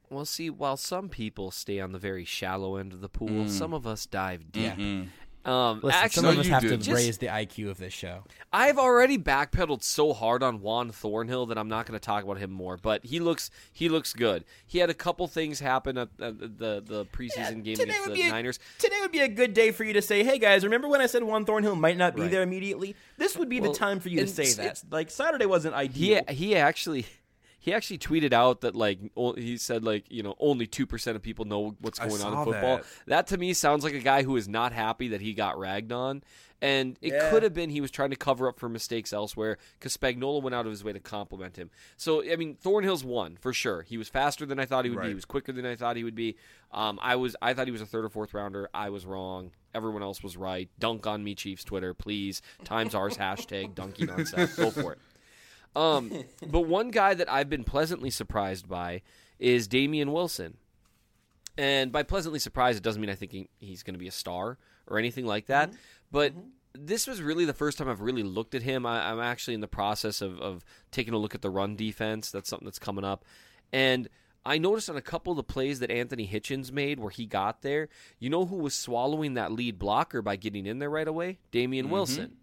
Well, see, while some people stay on the very shallow end of the pool, Mm. some of us dive deep. Mm-hmm. Um, Listen, actually, some of us you have to. Just- raise the IQ of this show. I've already backpedaled so hard on Juan Thornhill that I'm not going to talk about him more. But he looks he looks good. He had a couple things happen at, at the the preseason game today against would the be a, Niners. Today would be a good day for you to say, "Hey guys, remember when I said Juan Thornhill might not be Right. there immediately? This would be Well, the time for you to say that." Like Saturday wasn't He ideal. he actually he actually tweeted out that like o- he said like you know only two percent of people know what's I going on in saw football. that. That. to me sounds like a guy who is not happy that he got ragged on. And it Yeah. could have been he was trying to cover up for mistakes elsewhere because Spagnuolo went out of his way to compliment him. So I mean, Thornhill's won for sure. He was faster than I thought he would be. Right. He was quicker than I thought he would be. Um, I was I thought he was a third or fourth rounder. I was wrong. Everyone else was right. Dunk on me, Chiefs Twitter, please. Time's Yours hashtag dunking on Seth. Go for it. Um, [laughs] but one guy that I've been pleasantly surprised by is Damien Wilson. And by pleasantly surprised, it doesn't mean I think he, he's going to be a star or anything like that. Mm-hmm. But mm-hmm. this was really the first time I've really looked at him. I, I'm actually in the process of, of taking a look at the run defense. That's something that's coming up. And I noticed on a couple of the plays that Anthony Hitchens made where he got there, you know who was swallowing that lead blocker by getting in there right away? Damien mm-hmm. Wilson.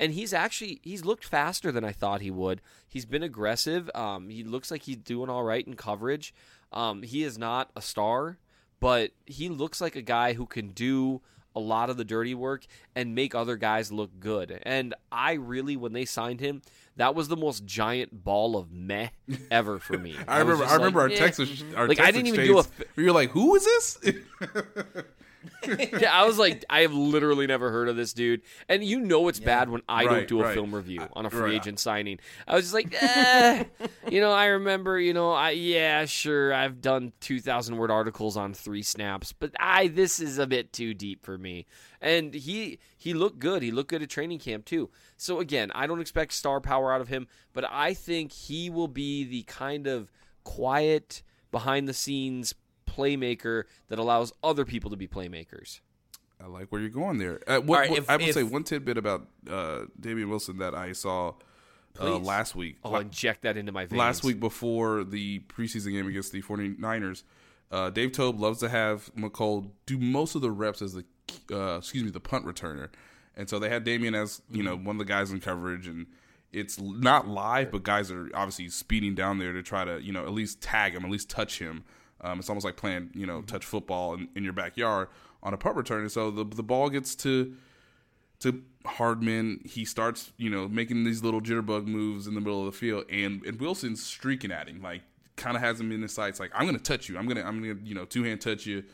And he's actually he's looked faster than I thought he would. He's been aggressive. Um, he looks like he's doing all right in coverage. Um, he is not a star, but he looks like a guy who can do a lot of the dirty work and make other guys look good. And I really, when they signed him, that was the most giant ball of meh ever for me. [laughs] I was remember. just I remember like, our eh. text. ex- Our Like, text I didn't even do a exchange, You're like, who is this? [laughs] [laughs] yeah, I was like, I have literally never heard of this dude, and you know it's bad when I don't do a right. film review on a free right. agent signing. I was just like, eh. [laughs] you know, I remember, you know, I yeah, sure, I've done two thousand word articles on three snaps, but I this is a bit too deep for me. And he he looked good. He looked good at training camp too. So again, I don't expect star power out of him, but I think he will be the kind of quiet behind the scenes playmaker that allows other people to be playmakers. I like where you're going there. Uh, what, right, what- if- I would say one tidbit about uh, Damien Wilson that I saw uh, last week. I'll inject that into my veins. last week before the preseason game against the 49ers, uh, Dave Toub loves to have Mecole do most of the reps as the uh, excuse me the punt returner, and so they had Damien as you know one of the guys in coverage, and it's not live, but guys are obviously speeding down there to try to you know at least tag him, at least touch him. Um, it's almost like playing you know touch football in, in your backyard on a punt return, and so the the ball gets to to Hardman. He starts, you know, making these little jitterbug moves in the middle of the field, and and Wilson's streaking at him, like kind of has him in his sights, like I'm gonna touch you, I'm gonna I'm gonna you know two hand touch you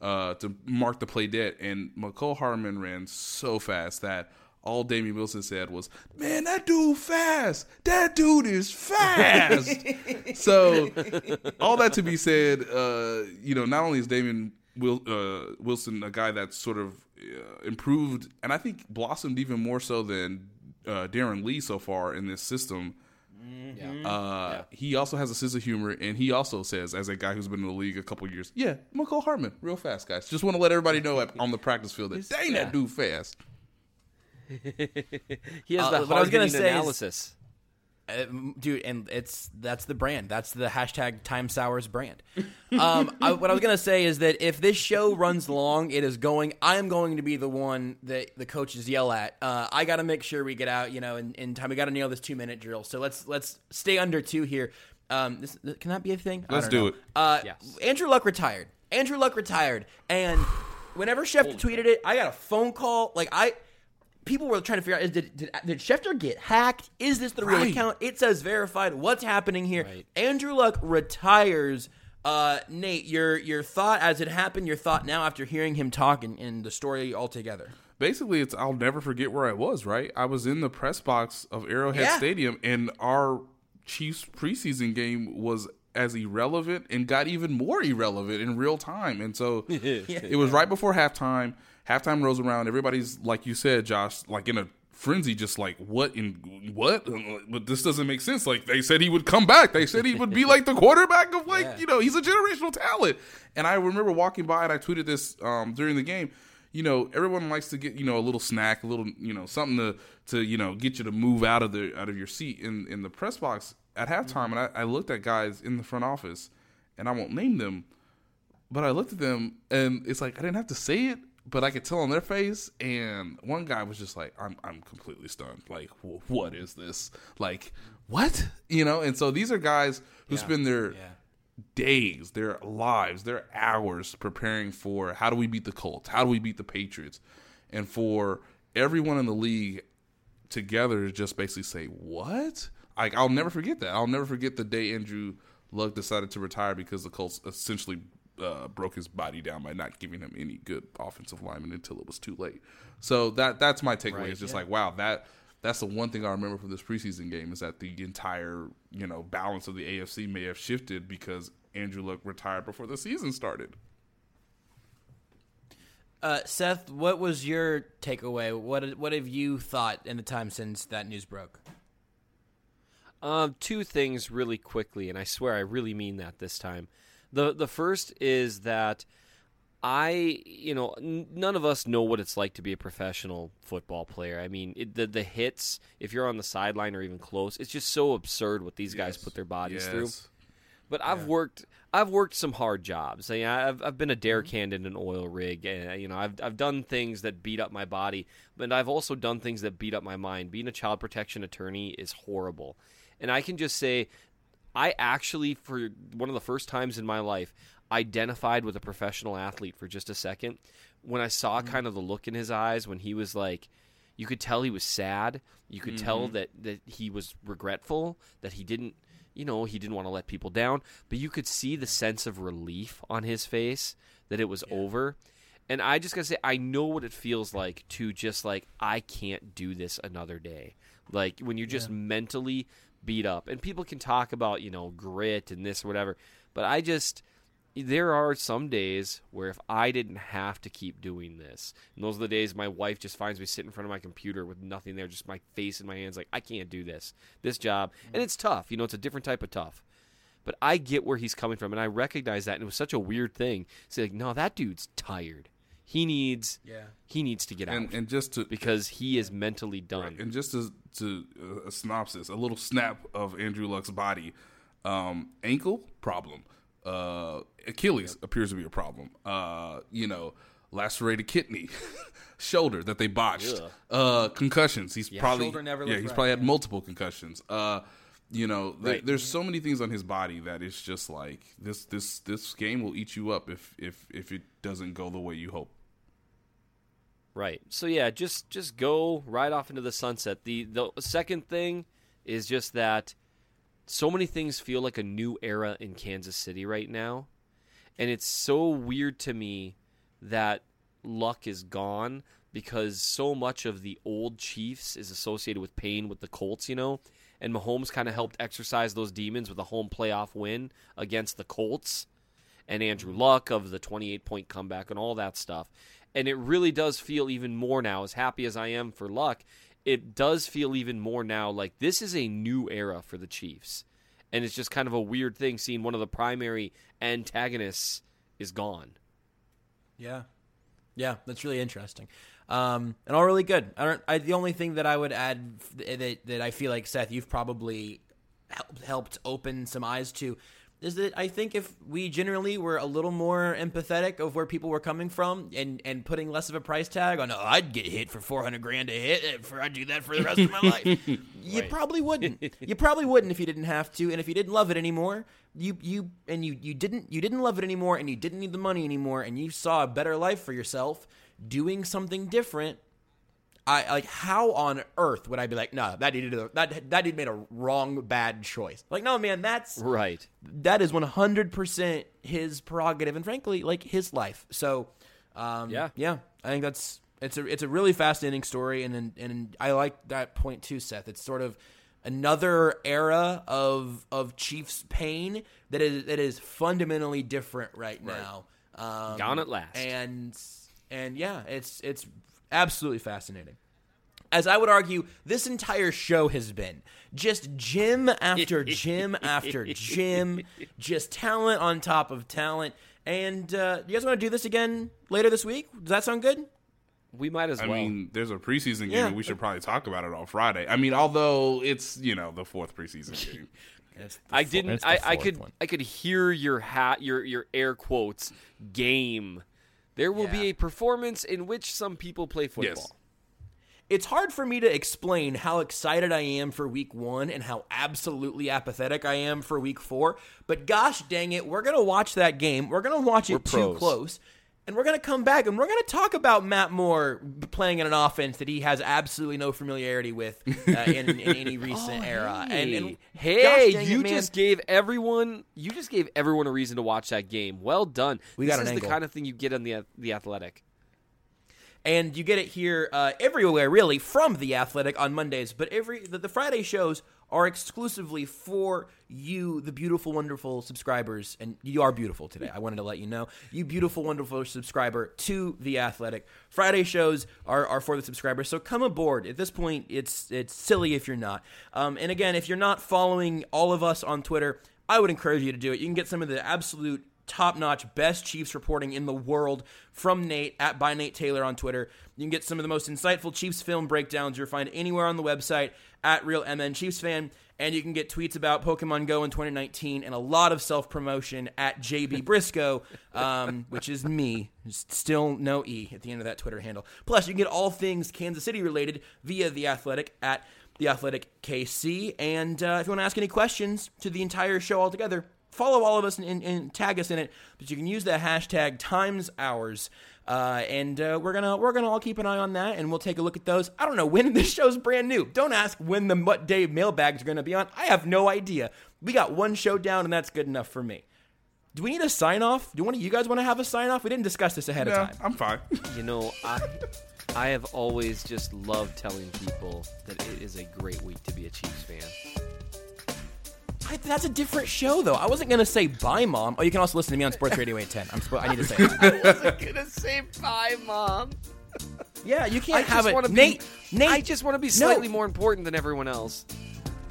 uh, to mark the play dead. And Mecole Hardman ran so fast that all Damien Wilson said was, "Man, that dude fast. That dude is fast." [laughs] so all that to be said, uh, you know, not only is Damien Wil- uh, Wilson a guy that's sort of uh, improved, and I think blossomed even more so than uh, Darron Lee so far in this system. Uh, He also has a sense of humor, and he also says, as a guy who's been in the league a couple years, yeah, Mecole Hardman, real fast, guys. Just want to let everybody know on the practice field that dang yeah. that dude fast. [laughs] he has Uh, the what I was gonna hard-hitting say is- analysis. Uh, dude, and it's that's the brand. That's the hashtag Time's Yours brand. Um, I, what I was gonna say is that if this show runs long, it is going. I am going to be the one that the coaches yell at. Uh, I got to make sure we get out, you know, in, in time. We got to nail this two minute drill. So let's let's stay under two here. Um, this, can that be a thing? Let's don't do know. it. Uh, Yes. Andrew Luck retired. Andrew Luck retired, and whenever Schefter tweeted it, I got a phone call. Like I, people were trying to figure out: is, did, did did Schefter get hacked? Is this the real Right. account? It says verified. What's happening here? Right. Andrew Luck retires. Uh, Nate, your your thought as it happened, your thought now after hearing him talk and, and the story altogether. Basically, it's I'll never forget where I was. Right, I was in the press box of Arrowhead Yeah. Stadium, and our Chiefs preseason game was as irrelevant and got even more irrelevant in real time. And so [laughs] it was right before halftime. Halftime rolls around. Everybody's like you said, Josh, like in a frenzy, just like what in what? But this doesn't make sense. Like they said he would come back. They said he would be like the [laughs] quarterback of like Yeah. you know he's a generational talent. And I remember walking by and I tweeted this um, during the game. You know, everyone likes to get you know a little snack, a little you know something to to you know get you to move out of the out of your seat in in the press box at halftime. And I, I looked at guys in the front office, and I won't name them, but I looked at them and it's like I didn't have to say it, but I could tell on their face. And one guy was just like, "I'm I'm completely stunned. Like, wh- what is this? Like, what? You know?" And so these are guys who spend their days, their lives, their hours preparing for how do we beat the Colts? How do we beat the Patriots? And for everyone in the league together to just basically say, "What?" Like I'll never forget that. I'll never forget the day Andrew Luck decided to retire because the Colts essentially uh, broke his body down by not giving him any good offensive lineman until it was too late. So that that's my takeaway. Right, it's just like wow that. That's the one thing I remember from this preseason game is that the entire, you know, balance of the AFC may have shifted because Andrew Luck retired before the season started. Uh, Seth, what was your takeaway? What what have you thought in the time since that news broke? Um, two things really quickly, and I swear I really mean that this time. The The first is that I, you know, n- none of us know what it's like to be a professional football player. I mean, it, the the hits, if you're on the sideline or even close, it's just so absurd what these guys put their bodies through. But I've worked I've worked some hard jobs. I, I've I've been a mm-hmm. derrick hand in an oil rig, and uh, you know I've I've done things that beat up my body, but I've also done things that beat up my mind. Being a child protection attorney is horrible, and I can just say, I actually for one of the first times in my life identified with a professional athlete for just a second when I saw mm-hmm. kind of the look in his eyes when he was like. You could tell he was sad. You could tell mm-hmm. that, that he was regretful, that he didn't you know, he didn't want to let people down, but you could see the mm-hmm. sense of relief on his face that it was over. And I just gotta say, I know what it feels like to just like, I can't do this another day. Like when you're just mentally beat up. And people can talk about, you know, grit and this or whatever, but I just, there are some days where if I didn't have to keep doing this, and those are the days my wife just finds me sitting in front of my computer with nothing there, just my face in my hands, like I can't do this, this job, and it's tough. You know, it's a different type of tough. But I get where he's coming from, and I recognize that, and it was such a weird thing. Say like, no, that dude's tired. He needs, Yeah. he needs to get out And and just to because he is mentally done. and just to, to uh, a synopsis, a little snap of Andrew Luck's body, um, ankle problem, uh, Achilles appears to be a problem. Uh, you know, lacerated kidney, [laughs] shoulder that they botched, uh, concussions. He's probably Shoulder never yeah, he's right, probably had multiple concussions. Uh, you know, there, Right. there's so many things on his body that it's just like this. This this game will eat you up if if if it doesn't go the way you hope. Right. So yeah, just just go right off into the sunset. The the second thing is just that so many things feel like a new era in Kansas City right now. And it's so weird to me that luck is gone because so much of the old Chiefs is associated with pain with the Colts, you know? And Mahomes kind of helped exercise those demons with a home playoff win against the Colts and Andrew mm-hmm. Luck of the 28 point comeback and all that stuff. And it really does feel even more now, as happy as I am for Luck, it does feel even more now like this is a new era for the Chiefs. And it's just kind of a weird thing seeing one of the primary antagonists is gone. Yeah, yeah, that's really interesting, um, and all really good. I don't. I, the only thing that I would add that that I feel like Seth, you've probably helped helped open some eyes to, is that I think if we generally were a little more empathetic of where people were coming from and and putting less of a price tag on, oh, I'd get hit for four hundred grand a hit if I'd do that for the rest of my life. [laughs] You probably wouldn't. you probably wouldn't if you didn't have to, and if you didn't love it anymore, you you and you you didn't you didn't love it anymore, and you didn't need the money anymore, and you saw a better life for yourself doing something different. I like how on earth would I be like, no, that dude did a, that that dude made a wrong bad choice. Like, no, man, that's Right. that is one hundred percent his prerogative, and frankly, like his life. So, um, Yeah. yeah, I think that's it's a it's a really fascinating story, and and, and I like that point too, Seth. It's sort of another era of of Chiefs pain that is that is fundamentally different right, now. Um, Gone at last. and and yeah, it's it's absolutely fascinating. As I would argue, this entire show has been just gym after [laughs] gym after gym, just talent on top of talent. And uh, you guys want to do this again later this week? Does that sound good? We might as I well. I mean, there's a preseason game, Yeah. and we should probably talk about it on Friday. I mean, although it's you know the fourth preseason [laughs] game. I didn't. I, I could. one. I could hear your hat. Your your air quotes game. There will be a performance in which some people play football. Yes. It's hard for me to explain how excited I am for week one and how absolutely apathetic I am for week four. But gosh dang it, we're going to watch that game. We're going to watch it too close. And we're going to come back and we're going to talk about Matt Moore playing in an offense that he has absolutely no familiarity with uh, in, in any [laughs] recent era. And, and Oh, Hey, dang it, you just gave everyone you just gave everyone a reason to watch that game. Well done. We this got an is the kind of thing you get on the the athletic. and you get it here uh, everywhere really from the athletic on mondays but every the, the friday shows are exclusively for you the beautiful wonderful subscribers. And you are beautiful today. I wanted to let you know. You beautiful wonderful subscriber to the athletic. Friday shows are, are for the subscribers. So come aboard. At this point it's it's silly if you're not. Um, and again if you're not following all of us on twitter i would encourage you to do it. You can get some of the absolute top notch, best Chiefs reporting in the world from Nate at by Nate Taylor on Twitter. You can get some of the most insightful Chiefs film breakdowns you'll find anywhere on the website at Real MN Chiefs Fan. And you can get tweets about Pokemon Go in 2019 and a lot of self promotion at JB [laughs] Brisco, um, which is me. Still no E at the end of that Twitter handle. Plus, you can get all things Kansas City related via The Athletic at The Athletic KC. And uh, if you want to ask any questions to the entire show altogether, follow all of us and, and, and tag us in it. But you can use the hashtag Time's Yours. Uh, and uh, we're gonna we're gonna all keep an eye on that, and we'll take a look at those. I don't know when [laughs] this show's brand new. Don't ask when the what day mailbags are gonna be on. I have no idea. We got one show down, and that's good enough for me. Do we need a sign off? Do one of you guys want to have a sign off? We didn't discuss this ahead Yeah, of time. I'm fine. [laughs] [laughs] You know, I I have always just loved telling people that it is a great week to be a Chiefs fan. I, that's a different show, though. I wasn't gonna say bye, mom. Oh, you can also listen to me on Sports Radio 810. I'm spo- I need to say it. [laughs] I wasn't gonna say bye, mom. Yeah, you can't I have just it. want to Nate, be. Nate, I just want to be slightly more important than everyone else.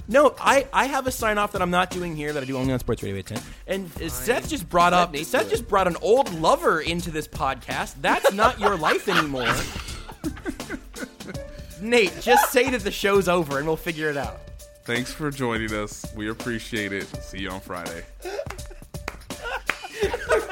No, I, I have a sign off that I'm not doing here that I do only on Sports Radio 810. And uh, Seth just brought Let up Nate Seth just brought an old lover into this podcast. That's not your life anymore. [laughs] Nate, just say that the show's over and we'll figure it out. Thanks for joining us. We appreciate it. See you on Friday. [laughs]